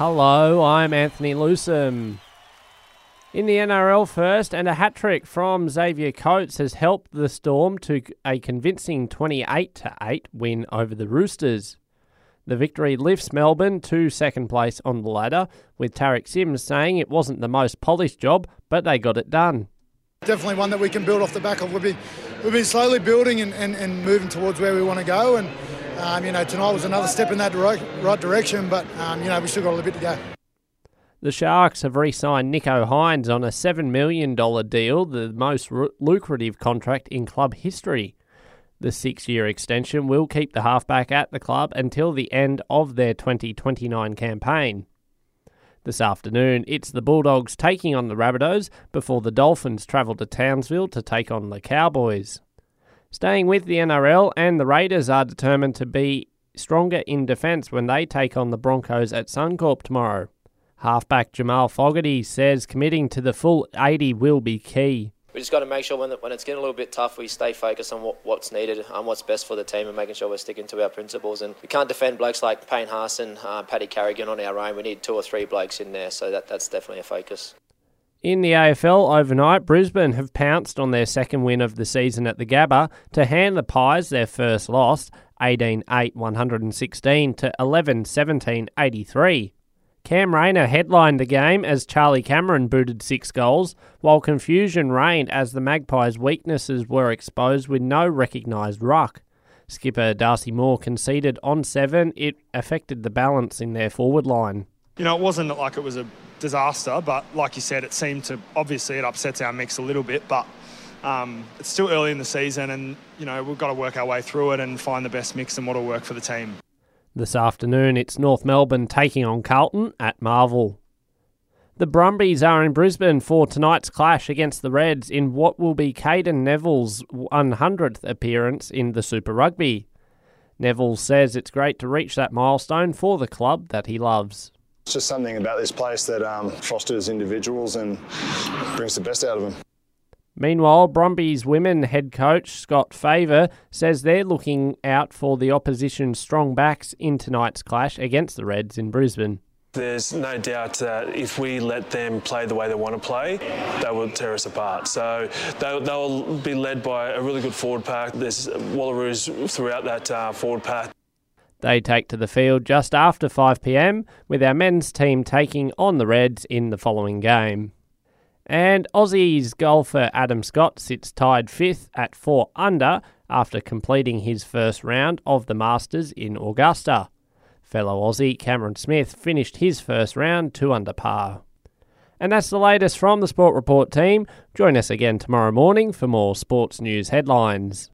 Hello, I'm Anthony Lewsome. In the NRL first, and a hat trick from Xavier Coates has helped the Storm to a convincing 28 8 win over the Roosters. The victory lifts Melbourne to second place on the ladder, with Tariq Sims saying it wasn't the most polished job, but they got it done. Definitely one that we can build off the back of. We've been, we've been slowly building and, and, and moving towards where we want to go. And, um, you know, tonight was another step in that right direction, but, um, you know, we still got a little bit to go. The Sharks have re signed Nicho Hynes on a $7 million deal, the most r- lucrative contract in club history. The six year extension will keep the halfback at the club until the end of their 2029 campaign. This afternoon, it's the Bulldogs taking on the Rabbitohs before the Dolphins travel to Townsville to take on the Cowboys. Staying with the NRL, and the Raiders are determined to be stronger in defence when they take on the Broncos at Suncorp tomorrow. Halfback Jamal Fogarty says committing to the full 80 will be key. We just got to make sure when, when it's getting a little bit tough, we stay focused on what, what's needed and what's best for the team and making sure we're sticking to our principles. And we can't defend blokes like Payne Haas uh, Paddy Carrigan on our own. We need two or three blokes in there, so that, that's definitely a focus. In the AFL overnight, Brisbane have pounced on their second win of the season at the Gabba to hand the Pies their first loss, 18 8 116 to 11 17 83. Cam Rayner headlined the game as Charlie Cameron booted six goals, while confusion reigned as the Magpies' weaknesses were exposed with no recognised ruck. Skipper Darcy Moore conceded on seven. It affected the balance in their forward line. You know, it wasn't like it was a disaster, but like you said, it seemed to obviously it upsets our mix a little bit, but um, it's still early in the season, and you know we've got to work our way through it and find the best mix and what'll work for the team. This afternoon, it's North Melbourne taking on Carlton at Marvel. The Brumbies are in Brisbane for tonight's clash against the Reds in what will be Cadeyrn Neville's 100th appearance in the Super Rugby. Neville says it's great to reach that milestone for the club that he loves. It's just something about this place that um, fosters individuals and brings the best out of them. Meanwhile, Brumbies women head coach Scott Fava says they're looking out for the opposition's strong backs in tonight's clash against the Reds in Brisbane. There's no doubt that if we let them play the way they want to play, they will tear us apart. So they'll, they'll be led by a really good forward pack. There's Wallaroos throughout that uh, forward pack. They take to the field just after 5 pm, with our men's team taking on the Reds in the following game. And Aussie's golfer Adam Scott sits tied fifth at 4 under after completing his first round of the Masters in Augusta. Fellow Aussie Cameron Smith finished his first round 2 under par. And that's the latest from the Sport Report team. Join us again tomorrow morning for more sports news headlines.